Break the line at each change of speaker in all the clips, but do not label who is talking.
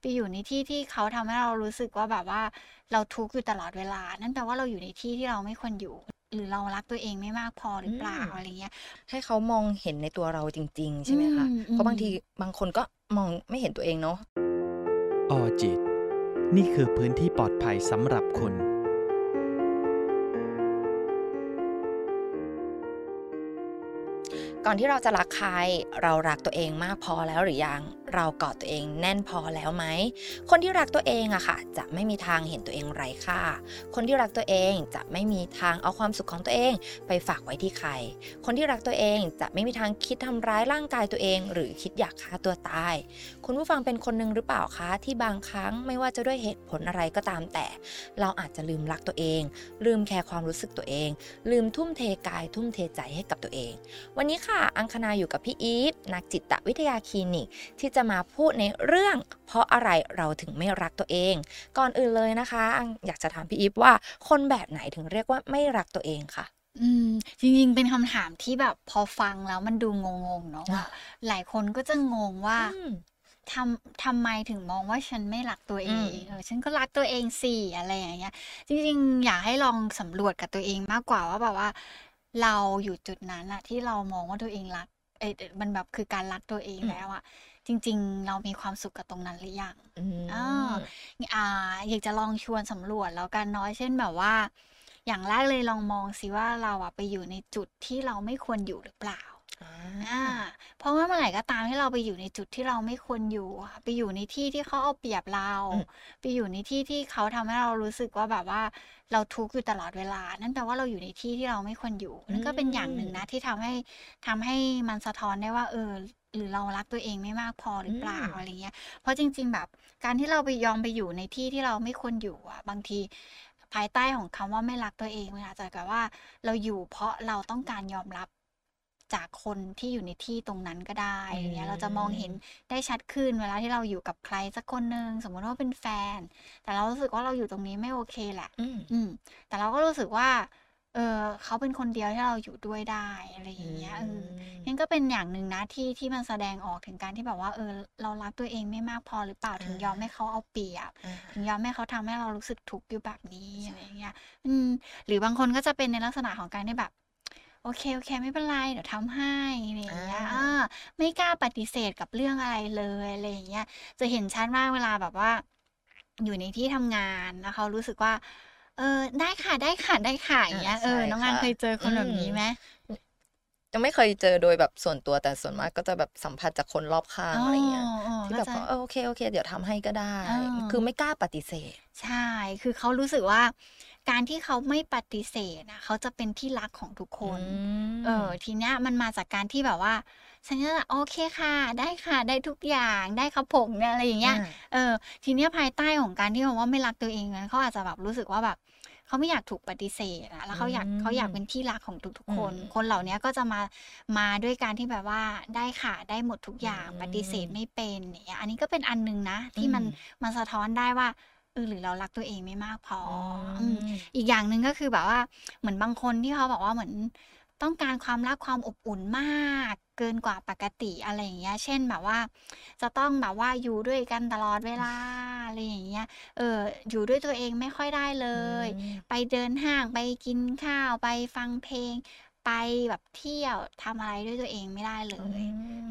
ไปอยู่ในที่ที่เขาทำให้เรารู้สึกว่าแบบว่า เราทุกข์อยู่ตลอดเวลา นั่นแปลว่าเราอยู่ในที่ที่เราไม่ควรอยู่ หรือเรารักตัวเองไม่มากพอหรือเปล่าอะไรเงี้ย
ให้เขามองเห็นในตัวเราจริง ๆ ใช่ไหมคะ
อืม
เพราะบาง
อืม
ทีบางคนก็มองไม่เห็นตัวเองเนาะ
ออจิต นี่คือพื้นที่ปลอดภัยสำหรับคุณ
ก่อนที่เราจะรักใคร เรารักตัวเองมากพอแล้วหรือยัง เรากอดตัวเองแน่นพอแล้วไหม คนที่รักตัวเองอะค่ะ จะไม่มีทางเห็นตัวเองไร้ค่า คนที่รักตัวเองจะไม่มีทางเอาความสุขของตัวเอง ไปฝากไว้ที่ใคร คนที่รักตัวเองจะไม่มีทางคิดทำร้ายร่างกายตัวเอง หรือคิดอยากฆ่าตัวตาย คุณผู้ฟังเป็นคนหนึ่งหรือเปล่าคะที่บางครั้งไม่ว่าจะด้วยเหตุผลอะไรก็ตามแต่ เราอาจจะลืมรักตัวเอง ลืมแคร์ความรู้สึกตัวเอง ลืมทุ่มเทกาย ทุ่มเทใจให้กับตัวเอง วันนี้ค่ะอังคณาอยู่กับพี่อีฟนักจิตวิทยาคลินิก ที่จะมาพูดในเรื่อง เพราะอะไรเราถึงไม่รักตัวเอง ก่อนอื่นเลยนะคะอังอยากจะถามพี่อีฟว่าคนแบบไหนถึงเรียกว่าไม่รักตัวเองค่ะ
อืมจริงๆ เป็นคำถามที่แบบพอฟังแล้วมันดูงงๆเนาะว่าหลายคนก็จะงงว่า
อืม
ทำทำไมถึงมองว่าฉันไม่รักตัวเอ
อื
ง
ม
เออฉันก็รักตัวเองสิอะไรอย่างเงี้ย จริงๆ อยากให้ลองสำรวจกับตัวเองมากกว่าว่าแบบว่า เราอยู่จุดนั้นอะที่เรามองว่าตัวเองรักเอยมันแบบคือการรักตัวเองแล้วอะจริง ๆ เรามีความสุขกับตรงนั้นหรือยัง
อืม
อ่าอ่าอยากจะลองชวนสำรวจแล้วกันเน้อยเช่นแบบว่า อย่างแรกเลยลองมองสิว่าเราอะไปอยู่ในจุดที่เราไม่ควรอยู่หรือเปล่า อ่าเพราะว่าเมื่อไหร่ก็ตามที่เราไปอยู่ในจุดที่เราไม่ควรอยู่อะไปอยู่ในที่ที่เขาเอาเปรียบเรา
อืม
ไปอยู่ในที่ที่เขาทำให้เรารู้สึกว่าแบบว่าเราทุกข์อยู่ตลอดเวลา นั่นแปลว่าเราอยู่ในที่ที่เราไม่ควรอยู่ นั่นก็เป็นอย่างหนึ่งนะที่ทำให้ทำให้มันสะท้อนได้ว่า เออ หรือเรารักตัวเองไม่มากพอหรือเปล่า
อืม
อะไรเงี้ย เพราะจริง ๆ แบบการที่เราไปยอมไปอยู่ในที่ที่เราไม่ควรอยู่อะบางทีภายใต้ของคำว่าไม่รักตัวเองมันอาจจะกับว่าเราอยู่เพราะเราต้องการยอมรับ จากคนที่อยู่ในที่ตรงนั้นก็ได้อะไรเงี้ยเราจะมองเห็นได้ชัดขึ้นเวลาที่เราอยู่กับใครสักคนหนึ่งสมมติว่าเป็นแฟน แต่เรารู้สึกว่าเราอยู่ตรงนี้ไม่โอเคแหละ
อืม
อืมแต่เราก็รู้สึกว่าเออเขาเป็นคนเดียวที่เราอยู่ด้วยได้อะไรอย่างเงี้ยเออนั่นก็เป็นอย่างหนึ่งนะที่ที่มันแสดงออกถึงการที่แบบว่า เออ เรารักตัวเองไม่มากพอหรือเปล่าถึงยอมให้เขาเอาเปรียบ
อ่า
ถึงยอมให้เขาทำให้เรารู้สึกทุกข์อยู่แบบนี้
ใช่
อะไรเงี้ย อืม หรือบางคนก็จะเป็นในลักษณะของการที่แบบ โอเคโอเคไม่เป็นไรเดี๋ยวทำให้อะไรอย่างเงี้ย
อ่า
อ่าไม่กล้าปฏิเสธกับเรื่องอะไรเลยอะไรอย่างเงี้ยจะเห็นชัดมากเวลาแบบว่า อยู่ในที่ทำงานแล้วเขารู้สึกว่า เออได้ค่ะได้ค่ะได้ค่ะอย่างเงี้ย
อ่า
เออ
ใช่
น้องงาน
ค่ะ
เคยเจอคนแบบ
อืม
นี้ไหม
ยังไม่เคยเจอโดยแบบส่วนตัวแต่ส่วนมากก็จะแบบสัมผัสจากคนรอบข้างอะไรเงี้ย
อ๋อ
ที่
ก็
แบบ
จะ
ว่าเออโอเคโอเค เดี๋ยวทำให้ก็ได้
อ่า
คือไม่กล้าปฏิเสธ
ใช่ คือเขารู้สึกว่า การที่เขาไม่ปฏิเสธนะเขาจะเป็นที่รักของทุกคน เออ ทีเนี้ยมันมาจากการที่แบบว่าฉันก็จะโอเคค่ะ ได้ค่ะ ได้ทุกอย่างได้ครับผมเนี่ยอะไรอย่างเงี้ย
อ่า
เออ ทีเนี้ยภายใต้ของการที่บอกว่าไม่รักตัวเองนั้นเขาอาจจะแบบรู้สึกว่าแบบเขาไม่อยากถูกปฏิเสธอะแล้วเขาอยาก
อืม
เขาอยากเป็นที่รักของทุกๆคน
อืม
คนเหล่านี้ก็จะมามาด้วยการที่แบบว่าได้ค่ะได้หมดทุกอย่าง
อืม
ปฏิเสธไม่เป็นอย่างเงี้ยอันนี้ก็เป็นอันหนึงนะ ที่มัน
อืม
มันสะท้อนได้ว่า เออหรือเรารักตัวเองไม่มากพออ
ม
อืมอีกอย่างหนึ่งก็คือแบบว่าเหมือนบางคนที่เขาบอกว่าเหมือนต้องการความรักความอบอุ่นมากเกินกว่าปกติอะไรอย่างเงี้ย เช่นแบบว่า จะต้องแบบว่าอยู่ด้วยกันตลอดเวลาอะไรอย่างเงี้ย เอออยู่ด้วยตัวเองไม่ค่อยได้เลย
อืม
ไปเดินห้างไปกินข้าวไปฟังเพลง ไปแบบเที่ยวทำอะไรด้วยตัวเองไม่ได้เลย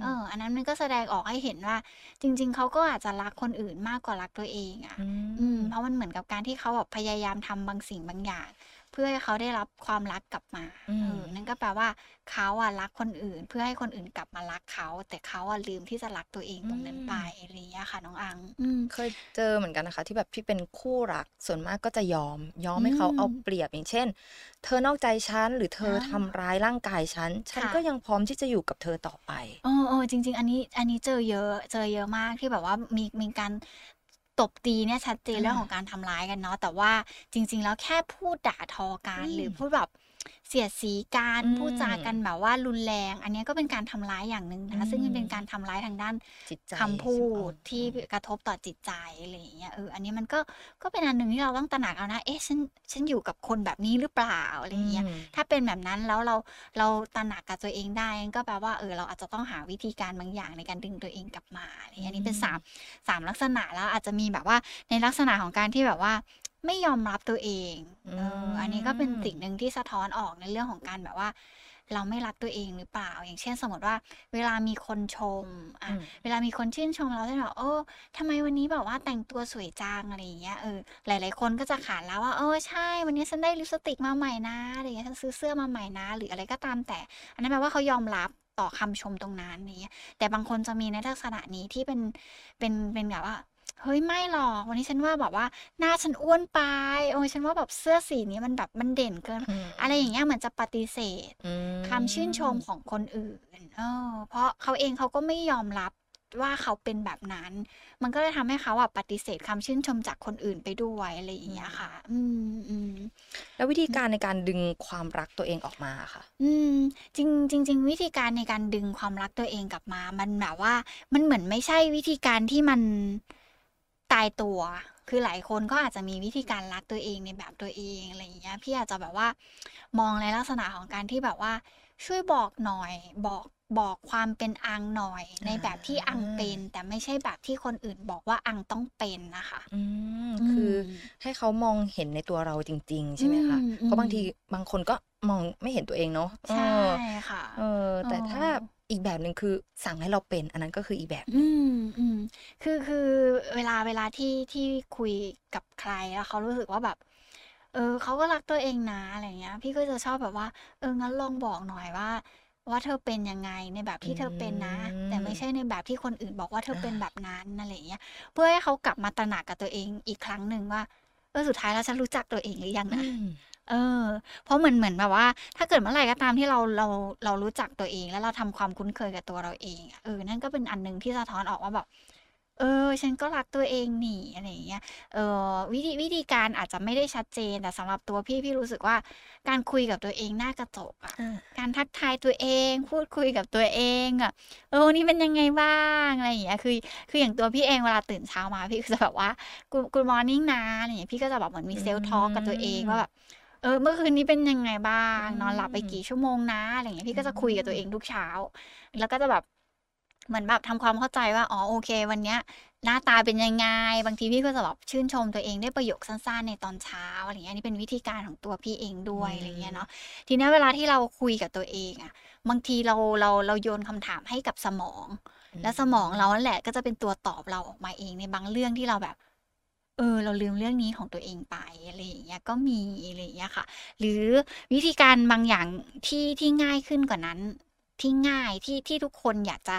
เออ อันนั้นมันก็แสดงออกให้เห็นว่า จริง ๆเขาก็อาจจะรักคนอื่นมากกว่ารักตัวเองอะอืม เพราะมันเหมือนกับการที่เขาแบบพยายามทำบางสิ่งบางอย่าง เพื่อให้เขาได้รับความรักกลับมา
อืม
เออนั่นก็แปลว่าเขาอะรักคนอื่น เพื่อให้คนอื่นกลับมารักเขา แต่เขาอะลืมที่จะรักตัวเองตรงนั้นไปอะไรอย่างเงี้ยค่ะน้องอังอืม
เคยเจอเหมือนกันนะคะ ที่แบบที่เป็นคู่รักส่วนมากก็จะยอม ยอมให้เขา
อืม
เอาเปรียบอย่างเช่น เธอนอกใจฉันหรือเธอ
อ่า
ทำร้ายร่างกายฉันฉัน
ค่ะ
ก็ยังพร้อมที่จะอยู่กับเธอต่อไป
เออเออจริง ๆ อันนี้อันนี้เจอเยอะเจอเยอะมากที่แบบว่ามีมีการ ตบตีเนี่ยชัดเจน
อ่า
เรื่องของการทำร้ายกันเนาะแต่ว่าจริง ๆ แล้วแค่พูดด่าทอกัน
อืม
หรือพูดแบบ เสียดสีกัน
อืม
พูดจากันแบบว่ารุนแรง อันเนี้ยก็เป็นการทำร้ายอย่างหนึ่ง
อื
นะซึ่งมันเป็น
ม
การทำร้ายทางด้าน
จิตใจ
คำพู
ใช่ไหม
ดที่กระทบต่อจิตใจอะไรอย่างเงี้ยเอออันนี้มันก็ก็เป็นอันหนึ่งที่เราต้องตระหนักเอานะเอ๊ะฉันฉันอยู่กับคนแบบนี้หรือเปล่าอะไรอย่างเงี้ย
อืม
ถ้าเป็นแบบนั้นแล้วเราเราตระหนักกับตัวเองได้ก็แปลว่าเออเราอาจจะต้องหาวิธีการบางอย่างในการดึงตัวเองกลับมาอะไรอย่างเงี้ยอันนี้เป็นสามสามลักษณะแล้วอาจจะมีแบบว่าในลักษณะของการที่แบบว่า ไม่ยอมรับตัวเองเอออันนี้ก็เป็นสิ่งหนึ่งที่สะท้อนออกในเรื่องของการแบบว่า เราไม่รักตัวเองหรือเปล่า อย่างเช่นสมมติว่า เวลามีคนชมอะ
อืม
เวลามีคนชื่นชมเราจะแบบโอ้ทำไมวันนี้แบบว่าแต่งตัวสวยจังอะไรอย่างเงี้ยเออหลาย ๆ คนก็จะขานแล้วว่าเออใช่ วันนี้ฉันได้ลิปสติกมาใหม่นะอะไรอย่างเงี้ยฉันซื้อเสื้อมาใหม่นะ หรืออะไรก็ตามแต่ อันนั้นแปลว่าเขายอมรับต่อคำชมตรงนั้นนี้ยแต่บางคนจะมีในลักษณะนี้ที่เป็นเป็นเป็นแบบว่า เฮ้ย ไม่หรอก วันนี้ฉันว่าแบบว่าหน้าฉันอ้วนไป โอ้ยฉันว่าแบบเสื้อสีนี้มันแบบมันเด่นเกิน
อืม
อะไรอย่างเงี้ยเหมือนจะปฏิเสธ
อืม
คำชื่นชมของคนอื่นเออเพราะเขาเองเขาก็ไม่ยอมรับว่าเขาเป็นแบบนั้น มันก็เลยทำให้เขาอะปฏิเสธคำชื่นชมจากคนอื่นไปด้วยอะไรอย่างเงี้ยค่ะ อืมอืม
แล้ววิธีการในการดึงความรักตัวเองออกมาค่ะ
อืม จริงจริงๆวิธีการในการดึงความรักตัวเองกลับมา มันแบบว่า มันเหมือนไม่ใช่วิธีการที่มัน ตายตัว คือหลายคนก็อาจจะมีวิธีการรักตัวเองในแบบตัวเองอะไรอย่างเงี้ย พี่อาจจะแบบว่ามองในลักษณะของการที่แบบว่า ช่วยบอกหน่อยบอกบอกความเป็นอังหน่อย ในแบบที่อังเป็น แต่ไม่ใช่แบบที่คนอื่นบอกว่าอังต้องเป็นนะคะ
อืมคือ
ม
ให้เขามองเห็นในตัวเราจริง ๆ ใช่ไหมคะ
อืม
เพราะบาง
อืม
ทีบางคนก็มองไม่เห็นตัวเองเนาะ
ใช่
เออ
ค่ะ
เออแต่
เออ
ถ้า อีกแบบหนึ่งคือสั่งให้เราเป็น อันนั้นก็คืออีกแบบ
อืมอืมคือคือเวลาเวลาที่ที่คุยกับใครแล้วเขารู้สึกว่าแบบ เออเขาก็รักตัวเองนะอะไรเงี้ย พี่ก็จะชอบแบบว่า เอองั้นลองบอกหน่อยว่า ว่าเธอเป็นยังไงในแบบที่เธอเป็นนะ
อืม
แต่ไม่ใช่ในแบบที่คนอื่นบอกว่าเธอเป็น
อ่า
แบบนั้นอะไรเงี้ย เพื่อให้เขากลับมาตระหนักกับตัวเองอีกครั้งหนึ่งว่าเออสุดท้ายแล้วฉันรู้จักตัวเองหรือยังนะ
อืม
เออ เพราะเหมือนเหมือนแบบว่า ถ้าเกิดเมื่อไหร่ก็ตามที่เราเราเรารู้จักตัวเอง แล้วเราทำความคุ้นเคยกับตัวเราเองอะเออนั่นก็เป็นอันหนึ่งที่สะท้อนออกว่าแบบเออ ฉันก็รักตัวเองนี่อะไรอย่างเงี้ยเออวิธีวิธีการอาจจะไม่ได้ชัดเจนแต่สำหรับตัวพี่พี่รู้สึกว่าการคุยกับตัวเองหน้ากระจกอะ
อ่า
การทักทายตัวเอง พูดคุยกับตัวเองอะเออวันนี้เป็นยังไงบ้างอะไรอย่างเงี้ยคือ คืออย่างตัวพี่เองเวลาตื่นเช้ามาพี่ก็จะแบบว่า good good morning นะอะไรอย่างเงี้ยพี่ก็จะแบบเหมือนมีเซลล์ทอล์กกับตัวเองว่าแบบ เออเมื่อคืนนี้เป็นยังไงบ้าง นอนหลับไปกี่ชั่วโมงนะอะไรอย่างเงี้ยพี่ก็จะคุยกับตัวเองทุกเช้า แล้วก็จะแบบเหมือนแบบทำความเข้าใจว่าอ๋อโอเค วันเนี้ยหน้าตาเป็นยังไง บางทีพี่ก็จะแบบชื่นชมตัวเองด้วยประโยคสั้นๆ ในตอนเช้าอะไรอย่างเงี้ยอันนี่เป็นวิธีการของตัวพี่เองด้วย
อืม
อะไรเงี้ยเนาะทีเนี้ยเวลาที่เราคุยกับตัวเองอะบางทีเราเราเราโยนคำถามให้กับสมอง และสมองเรานั่นแหละก็จะเป็นตัวตอบเราออกมาเองในบางเรื่องที่เราแบบ เออ เราลืมเรื่องนี้ของตัวเองไปอะไรอย่างเงี้ยก็มีอะไรอย่างเงี้ยค่ะ หรือวิธีการบางอย่างที่ที่ง่ายขึ้นกว่านั้นที่ง่ายที่ที่ทุกคนอยากจะ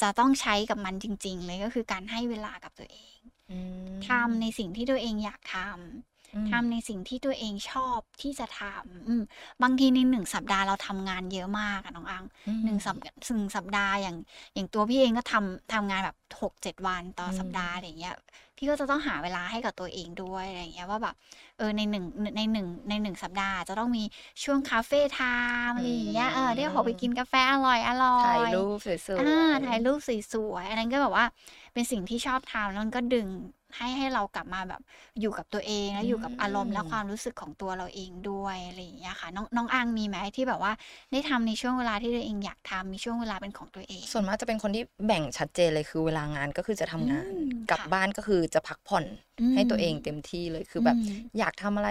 จะต้องใช้กับมันจริง ๆ เลยก็คือการให้เวลากับตัวเอง
อืม
ทำในสิ่งที่ตัวเองอยากทำ
อืม
ทำในสิ่งที่ตัวเองชอบที่จะทำอืมบางทีในหนึ่งสัปดาห์เราทำงานเยอะมากอะน้องอัง
อืม
หนึ่งสัปหนึ่งสัปดาห์อย่าง อย่างตัวพี่เองก็ทำทำงานแบบหกเจ็ดวันต่ออ
ม
สัปดาห์อะไรอย่างเงี้ย พี่ก็จะต้องหาเวลาให้กับตัวเองด้วยอะไรอย่างเงี้ยว่าแบบเออในหนึ่งในหนึ่งในหนึ่งสัปดาห์จะต้องมีช่วงคาเฟ่ไทม์อะไรอย่างเงี้ยเออได้ออกไปกินกาแฟอร่อยอร่อย
ถ่ายรูปสวย
อ่า
ๆ
ถ่ายรูปสวยๆอันนั้นก็แบบว่าเป็นสิ่งที่ชอบทำแล้วมันก็ดึง ให้ให้เรากลับมาแบบอยู่กับตัวเองแล้วอยู่กับอารมณ์และความรู้สึกของตัวเราเองด้วยอะไรอย่างเงี้ยค่ะน้องน้องอังมีไหมที่แบบว่าได้ทำในช่วงเวลาที่ตัวเองอยากทำมีช่วงเวลาเป็นของตัวเอง
ส่วนมากจะเป็นคนที่แบ่งชัดเจนเลยคือเวลางานก็คือจะทำงาน
อืม
กลับ
ค่ะ
บ้านก็คือจะพักผ่อน
อืม
ให้ตัวเองเต็มที่เลยคือแบบ
อืม
อยากทำอะไร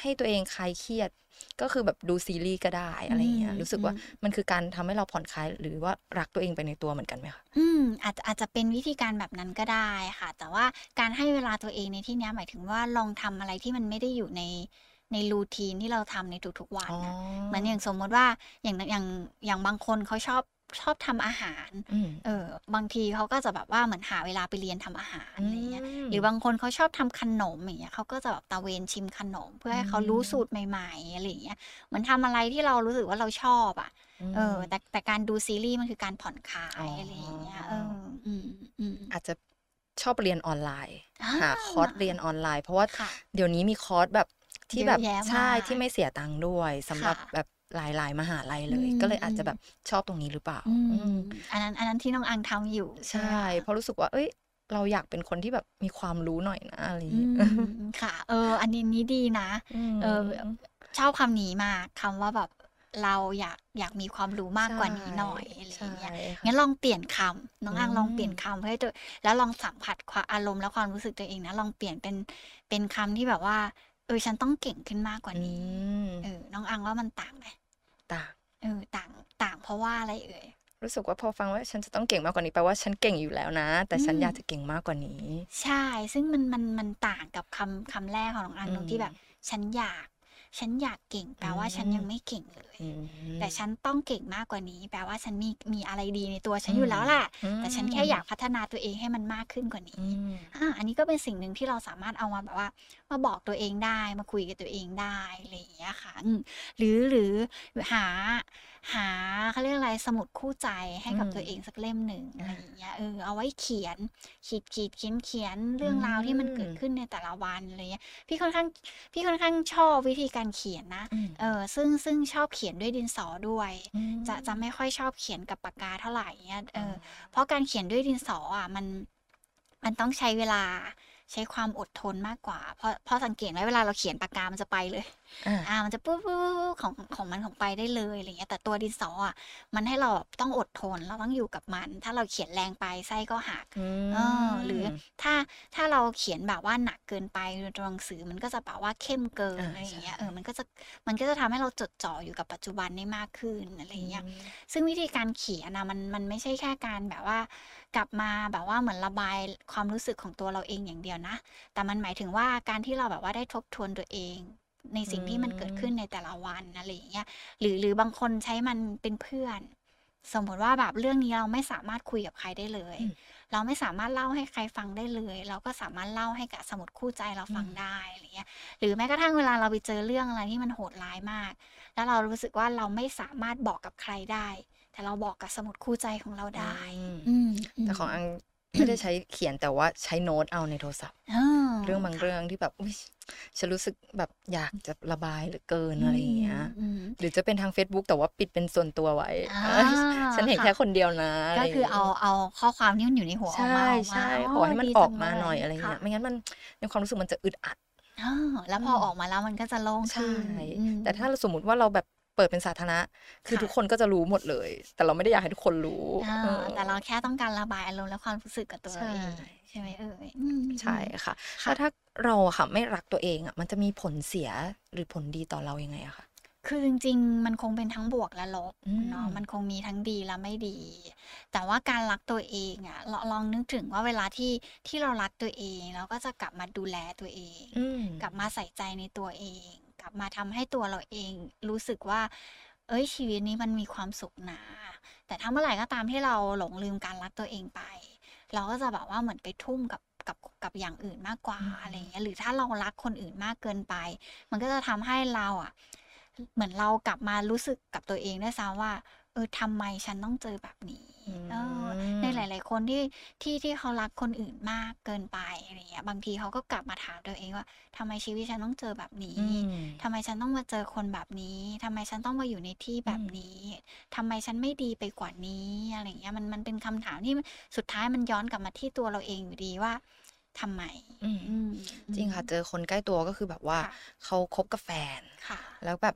ให้ตัวเองคลายเครียด ก็คือแบบดูซีรีส์ก็ได้อะไรอย่างเงี้ย
อืม
รู้สึกว่า
อืม
มันคือการทำให้เราผ่อนคลายหรือว่ารักตัวเองไปในตัวเหมือนกันไหมคะ
อืมอาจจะอาจจะเป็นวิธีการแบบนั้นก็ได้ค่ะ แต่ว่าการให้เวลาตัวเองในที่เนี้ยหมายถึงว่าลองทำอะไรที่มันไม่ได้อยู่ในในรูทีนที่เราทำในทุกๆวัน
อ๋อ
นะเหมือนอย่างสมมติว่าอย่างอย่างอย่างบางคนเขาชอบ ชอบทำอาหาร
อืม
เออบางทีเขาก็จะแบบว่าเหมือนหาเวลาไปเรียนทำอาหารอะไรเงี้ย
ม
หรือบางคนเขาชอบทำขนมอย่างเงี้ยเขาก็จะแบบตะเวนชิมขนม เพื่อให้เขารู้
อืม
สูตรใหม่ๆอะไรอย่างเงี้ยเหมือนทำอะไรที่เรารู้สึกว่าเราชอบอะเออ แต่แต่การดูซีรีส์มันคือการผ่อนคลา
อ๋
ย
ออ
อะไรอย่างเงี้ยเอออืมอืม
อาจจะชอบเรียนออนไลน์
อ่า
หาคอร์สเรียนออนไลน์ เพราะว่า
ค่ะ
เดี๋ยวนี้มีคอร์สแบบที่แบบ
เยอะแยะ
ใช่
มาก
ที่ไม่เสียตังค์ด้วยสำหรับ
ค่ะ
แบบ หลายๆมหาลัยเลย
อืม
ก็เลยอาจจะ
อืม
แบบชอบตรงนี้หรือเปล่า
อื
อื
ม
ม
อันนั้นอันนั้นที่น้องอังทำอยู่
ใช่
ไหมคะ
เพราะรู้สึกว่า เอ้ย เราอยากเป็นคนที่แบบมีความรู้หน่อยนะอะไรอย่าง
อื
เงี้ย
มค่ะ เออ อันนี้นี้ดีนะ
ม
เออชอบคำนี้มากคำว่าแบบเราอยากอยากมีความรู้มากกว่านี้หน่อยอะไรอย่างเงี้ย
ใช่ค่ะ
งั้นลองเปลี่ยนคำน้องอัง
อืม
ลองเปลี่ยนคำเพื่อให้ตัวแล้วลองสัมผัสความอารมณ์และความรู้สึกตัวเองนะ ลองเปลี่ยนเป็นเป็นคำที่แบบว่า เออฉันต้องเก่งขึ้นมากกว่า
อื
นี้
ม
เออน้องอังว่ามันต่างไหม
ต่าง
เออต่างต่างเพราะว่าอะไรเอ่ย
รู้สึกว่าพอฟังว่าฉันจะต้องเก่งมากกว่านี้แปลว่าฉันเก่งอยู่แล้วนะ แต่ฉัน
อืม
อยากจะเก่งมากกว่านี้
ใช่ ซึ่งมันมันมันต่างกับคำคำแรกของน้องอัง
อืม
ตรงที่แบบ ฉันอยาก ฉันอยากเก่งแปลว่า
อืม
ฉันยังไม่เก่งเลย
อืม
แต่ฉันต้องเก่งมากกว่านี้ แปลว่าฉันมีมีอะไรดีในตัวฉันอยู่แล้วแหละ
อืม
แต่ฉันแค่อยากพัฒนาตัวเองให้มันมากขึ้นกว่านี้
อืม
อ่าอันนี้ก็เป็นสิ่งหนึ่งที่เราสามารถเอามาแบบว่า มาบอกตัวเองได้มาคุยกับตัวเองได้อะไรอย่างเงี้ยค่ะอืมหรือหรือหาหาเขาเรียกอะไรสมุดคู่ใจให้กับ
อืม
ตัวเองสักเล่มหนึ่งอะไร
อ่า
อย่างเงี้ยเออเอาไว้เขียนขีดขีดเขียนเขียนเรื่องราวที่มันเกิด
อืม
ขึ้นในแต่ละวันอะไรเงี้ยพี่ค่อนข้างพี่ค่อนข้างชอบวิธีการเขียนนะ
อืม
เออซึ่งซึ่งชอบเขียนด้วยดินสอด้วย
อืม
จะจะไม่ค่อยชอบเขียนกับปากกาเท่าไหร่เงี้ยเออ
อ
เพราะการเขียนด้วยดินสออะมันมันต้องใช้เวลาใช้ความอดทนมากกว่า เพราะเพราะสังเกตไหมเวลาเราเขียนปากกามันจะไปเลย
อ่า
อ่ามันจะปุ๊บปุ๊บปุ๊บของของมันของไปได้เลยอะไรเงี้ยแต่ตัวดินสออะมันให้เราแบบต้องอดทนเราต้องอยู่กับมัน ถ้าเราเขียนแรงไปไส้ก็หักเออหรือถ้าถ้าเราเขียนแบบว่าหนักเกินไปตัวหนังสือมันก็จะแบบว่าเข้มเกิน
อ่า
อะไรอย่างเงี้ย
ใช่
เออมันก็จะมันก็จะทำให้เราจดจ่ออยู่กับปัจจุบันได้มากขึ้นอะไรอย่างเงี้ยซึ่งวิธีการเขียนนะมันมันไม่ใช่แค่การแบบว่ากลับมาแบบว่าเหมือนระบายความรู้สึกของตัวเราเองอย่างเดียวนะ แต่มันหมายถึงว่าการที่เราแบบว่าได้ทบทวนตัวเอง ในสิ่งที่มันเกิดขึ้นในแต่ละวันอะไรอย่างเงี้ยหรือหรือบางคนใช้มันเป็นเพื่อน สมมติว่าแบบเรื่องนี้เราไม่สามารถคุยกับใครได้เลย
อืม
เราไม่สามารถเล่าให้ใครฟังได้เลย เราก็สามารถเล่าให้กับสมุดคู่ใจเราฟัง
อืม
ได้อะไรเงี้ยหรือแม้กระทั่งเวลาเราไปเจอเรื่องอะไรที่มันโหดร้ายมาก แล้วเรารู้สึกว่าเราไม่สามารถบอกกับใครได้ แต่เราบอกกับสมุดคู่ใจของเราได้
อืม
อืม
แต่ของอังไม่ได้ใช้เขียนแต่ว่าใช้โน้ตเอาในโทรศัพท์า เรื่องบางเรื่องที่แบบอุ๊ยฉันรู้สึกแบบอยากจะระบายเหลือเกินอะไรอย่างเงี้ย
อืม
หรือจะเป็นทาง Facebook แต่ว่าปิดเป็นส่วนตัวไว้
อ่า
เออฉันเห็น
ค่ะ
แค่คนเดียวนะะไร
ก็
ย่ง
คือ
งี้ย
เอาเอาข้อความที่มันอยู่ในหัวออก
ใช่
มาออกมา
ใช่
โข
อให้มัน
ดี
อ
จั
อกมาหน่อยอะไรเงี้ย
ค่
ไม่งั้นมันในความรู้สึกมันจะอึดอัด
อ่าแล้วพอออกมาแล้วมันก็จะโล่ง
ใช่
ขึ้นอืม
แต่ถ้าสมมติว่าเราแบบเปิดเป็นสาธารณะ คือ
ค่ะ
ทุกคนก็จะรู้หมดเลย แต่เราไม่ได้อยากให้ทุกคนรู้
อ่า
เออ
แต่เราแค่ต้องการระบายอารมณ์และความรู้สึกกับตัวเราเอง
ใช่
ใช่ไหมเอ่ยอืม
ใช่ค่ะ
ค่ะ
ถ้าถ้าเราอะค่ะไม่รักตัวเองอะมันจะมีผลเสียหรือผลดีต่อเรายังไงอะคะ
คือจริงๆ มันคงเป็นทั้งบวกและลบ
อืม
เนาะ มันคงมีทั้งดีและไม่ดี แต่ว่าการรักตัวเองอะลองลองนึกถึงว่าเวลาที่ที่เรารักตัวเองเราก็จะกลับมาดูแลตัวเอง
อืม
กลับมาใส่ใจในตัวเอง กลับมาทำให้ตัวเราเองรู้สึกว่า เอ้ยชีวิตนี้มันมีความสุขนะแต่ถ้าเมื่อไหร่ก็ตามที่เราหลงลืมการรักตัวเองไป เราก็จะแบบว่าเหมือนไปทุ่มกับกับกับอย่างอื่นมากกว่า
อืม
อะไรอย่างเงี้ยหรือถ้าเรารักคนอื่นมากเกินไป มันก็จะทำให้เราอะ เหมือนเรากลับมารู้สึกกับตัวเองได้วยซ้ำว่า เออทำไมฉันต้องเจอแบบนี้เออในหลาย ๆ คนที่ที่ที่เขารักคนอื่นมากเกินไปอะไรเงี้ย บางทีเขาก็กลับมาถามตัวเองว่าทำไมชีวิตฉันต้องเจอแบบนี้
อืม
ทำไมฉันต้องมาเจอคนแบบนี้ทำไมฉันต้องมาอยู่ในที่แบบ
อืม
นี้ทำไมฉันไม่ดีไปกว่านี้อะไรเงี้ยมันมันเป็นคำถามที่สุดท้ายมันย้อนกลับมาที่ตัวเราเองอยู่ดีว่าทำไม
อืม
อืม
จริงค่ะ เจอคนใกล้ตัวก็คือแบบว่า
ค่ะ
เขาคบกับแฟน
ค่ะ
แล้วแบบ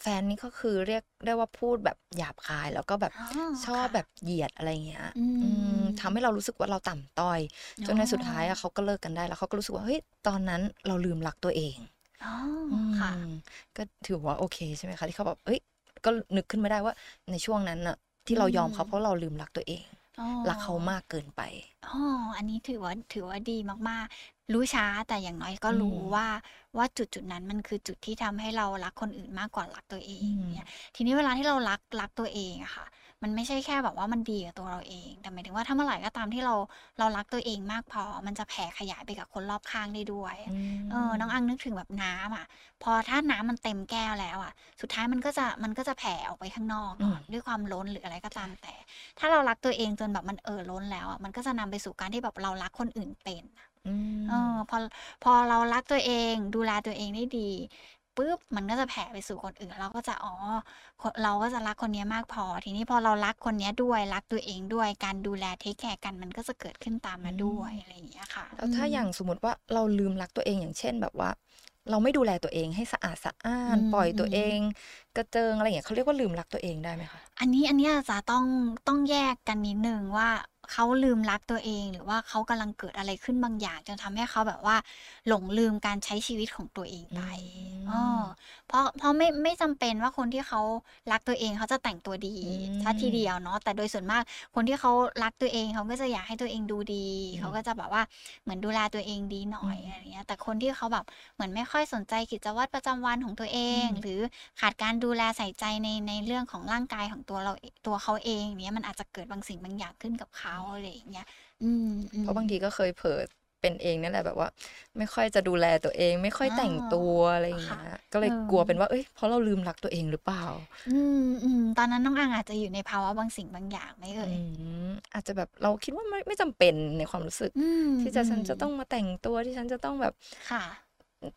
แฟนนี่ก็คือเรียกได้ว่าพูดแบบหยาบคาย แล้วก็แบบ
อ๋อ
ชอบ
ค่ะ
แบบเหยียดอะไรเงี้ย
อืม
อืมทำให้เรารู้สึกว่าเราต่ำต้อย จนในสุดท้าย
อ๋
อะ
อ
เขาก็เลิกกันได้แล้วเขาก็รู้สึกว่าเฮ้ยตอนนั้นเราลืมรักตัวเอง
อ๋อ
อื
อค่ะ
มก็ถือว่าโอเคใช่ไหมคะที่เขาแบบเอ้ยก็นึกขึ้นไม่ได้ว่าในช่วงนั้นอะที่เรายอมเขา
อืม
เพราะเราลืมรักตัวเอง
อ๋อ
รักเขามากเกินไป
อ๋อ อันนี้ถือว่าถือว่าดีมากๆ รู้ช้าแต่อย่างน้อยก็รู้
อืม
ว่าว่าจุดจุดนั้นมันคือจุดที่ทำให้เรารักคนอื่นมากกว่ารักตัวเอง
อืม
เนี่ยทีนี้เวลาที่เรารักรักตัวเองอะค่ะ มันไม่ใช่แค่แบบว่ามันดีกับตัวเราเอง แต่หมายถึงว่าถ้าเมื่อไหร่ก็ตามที่เราเรารักตัวเองมากพอ มันจะแผ่ขยายไปกับคนรอบข้างได้ด้วยเออน้องอังนึกถึงแบบน้ำอะ พอถ้าน้ำมันเต็มแก้วแล้วอะ สุดท้ายมันก็จะมันก็จะแผ่ออกไปข้างนอก
อื
ก่
ม
อนด้วยความล้นหรืออะไรก็ตามแต่ ถ้าเรารักตัวเองจนแบบมันเออล้นแล้วอะมันก็จะนำไปสู่การที่แบบเรารักคนอื่นเป็น อะ
อืม
เออพอพอเรารักตัวเองดูแลตัวเองได้ดีปุ๊บมันก็จะแผ่ไปสู่คนอื่น เราก็จะอ๋อคนเราก็จะรักคนเนี้ยมากพอ ทีนี้พอเรารักคนเนี้ยด้วยรักตัวเองด้วยการดูแลเทคแคร์กันมันก็จะเกิดขึ้นตามมาด้วยอะไรอย่างเงี้ยค่ะ
แล้วถ้าอย่างสมมติว่าเราลืมรักตัวเองอย่างเช่นแบบว่า เราไม่ดูแลตัวเองให้สะอาดสะอ้าน
อืม
ปล่อยตัว
อืม
เอง กระเจิงอะไรอย่างเงี้ยเขาเรียกว่าลืมรักตัวเองได้ไหมคะ
อันนี้อันเนี้ยจะต้องต้องแยกกันนิดนึงว่า เขาลืมรักตัวเอง หรือว่าเขากำลังเกิดอะไรขึ้นบางอย่างจนทำให้เขาแบบว่า หลงลืมการใช้ชีวิตของตัวเองไป
อืม
อ๋อเพราะเพราะไม่ไม่จำเป็นว่าคนที่เขารักตัวเองเขาจะแต่งตัวดี
อืม
ถ้าทีเดียวเนาะแต่โดยส่วนมากคนที่เขารักตัวเองเขาก็จะอยากให้ตัวเองดูดี
อืม
เขาก็จะแบบว่าเหมือนดูแลตัวเองดีหน่อย
อืม
อะไรเงี้ยแต่คนที่เขาแบบเหมือนไม่ค่อยสนใจกิจวัตรประจำวันของตัวเอง
อืม
หรือขาดการดูแลใส่ใจในในเรื่องของร่างกายของตัวเราตัวเขาเองเนี้ยมันอาจจะเกิดบางสิ่งบางอย่างขึ้นกับเขาอะไรอย่างเงี้ยอืมอืม
เพราะบางทีก็เคยเผลอเป็นเองนั่นแหละแบบว่า ไม่ค่อยจะดูแลตัวเอง ไม่ค่อยแต่งตัวอะไรอย่างเงี้ยก็เลย
เออ
กลัวเป็นว่าเอ้ยเพราะเราลืมรักตัวเองหรือเปล่า
อืมอืมตอนนั้นน้องอังอาจจะอยู่ในภาวะบางสิ่งบางอย่างไหมเอ่ย
อืมอาจจะแบบเราคิดว่าไม่ไม่จำเป็นในความรู้สึก
อืม
ที่จะฉัน
ม
จะต้องมาแต่งตัวที่ฉันจะต้องแบบ
ค่ะ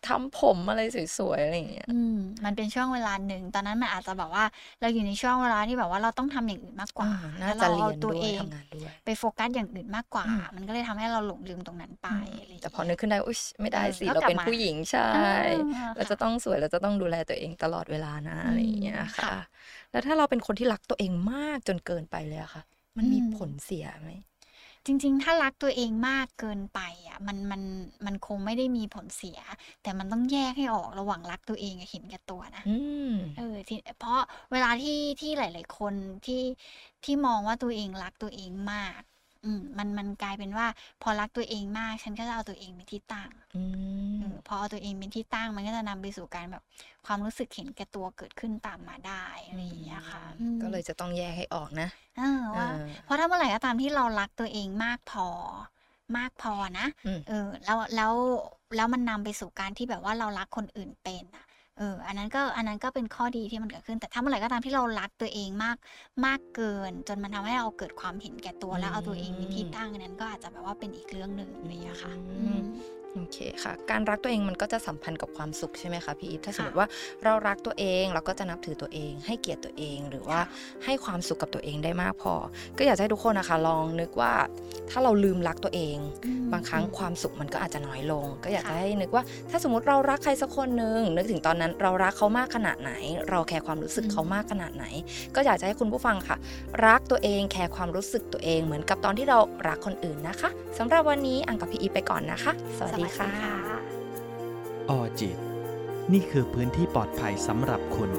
ทำผมอะไรสวยๆอะไรอย่างเงี้ย
อืม มันเป็นช่วงเวลาหนึ่ง ตอนนั้นมันอาจจะแบบว่า เราอยู่ในช่วงเวลาที่แบบว่าเราต้องทำอย่างอื่นมากกว่า
อ่าน่า
แล้ว
จะ
เรา
เรี
เอา
ยน
ตัว
ด้วย
เอง
ทำงานด้วย
ไปโฟกัสอย่างอื่นมากกว่า
อืม
มันก็เลยทำให้เราหลงลืมตรงนั้นไปอะไรอย่าง
แต่พอ
เงี้ย
นึกขึ้นได้อุ๊ยไม่ได้
เออ
สิ
ก็
เรา
กลับ
เป็น
มา
ผู้หญิงใช่
อ่า
เราจะ
ค่ะ
ต้องสวยเราจะต้องดูแลตัวเองตลอดเวลานะอะไรอย่างเงี้ย
อืม
ค่ะ
ค่ะ
แล้วถ้าเราเป็นคนที่รักตัวเองมากจนเกินไปเลยอะค่ะ มันมี
อืม
ผลเสียไหม
จริง ๆ ถ้ารักตัวเองมากเกินไปอะมันมันมันคงไม่ได้มีผลเสีย แต่มันต้องแยกให้ออกระหว่างรักตัวเองกับเห็นแก่ตัวนะ
อืม
เออที่เพราะเวลาที่ที่หลาย ๆ คนที่ที่มองว่าตัวเองรักตัวเองมาก อืมมันมันกลายเป็นว่า พอรักตัวเองมากฉันก็จะเอาตัวเองเป็นที่ตั้ง
อื
เอ
ม
อพอเอาตัวเองเป็นที่ตั้งมันก็จะนำไปสู่การแบบความรู้สึกเห็นแก่ตัวเกิดขึ้นตามมาได้อะไรอย่างเงี้ยค่ะอืม
ก็เลยจะต้องแยกให้ออกนะ
เออว่า
เออ
เพราะถ้าเมื่อไหร่ก็ตามที่เรารักตัวเองมากพอมากพอนะ
อืม
เออแล้วแล้วแล้วมันนำไปสู่การที่แบบว่าเรารักคนอื่นเป็นอะ เออ อันนั้นก็อันนั้นก็เป็นข้อดีที่มันเกิดขึ้น แต่ถ้าเมื่อไหร่ก็ตามที่เรารักตัวเองมากมากเกิน จนมันทำให้เราเกิดความเห็นแก่ตัวแล้วเอาตัวเองเป็นที่ตั้งอันนั้นก็อาจจะแบบว่าเป็นอีกเรื่องหนึ่งอะไรอย่างเงี้ยค่ะ
อืม
อืม
โอเคค่ะ การรักตัวเองมันก็จะสัมพันธ์กับความสุขใช่ไหมคะพี่อีฟถ้าสมม
ค่ะ
ติว่าเรารักตัวเองเราก็จะนับถือตัวเอง ให้เกียรติตัวเองหรือว่า
ค่ะ
ให้ความสุขกับตัวเองได้มากพอ ก็อยากจะให้ทุกคนนะคะ ลองนึกว่าถ้าเราลืมรักตัวเอง
อืม
บางครั้ง
อืม
ความสุขมันก็อาจจะน้อยลง ก็อยากจะ
ค่ะ
ให้นึกว่า ถ้าสมมติเรารักใครสักคนหนึ่งนึกถึงตอนนั้นเรารักเขามากขนาดไหน เราแคร์ความรู้สึกเขามากขนาดไหน ก็อยากจะให้คุณผู้ฟังค่ะ รักตัวเองแคร์ความรู้สึกตัวเอง เหมือนกับตอนที่เรารักคนอื่นนะคะสำหรับวันนี้อังกับพี่อีฟไปก่อนนะคะสวัสดีค่ะ
ออจิต นี่คือพื้นที่ปลอดภัยสำหรับคุณ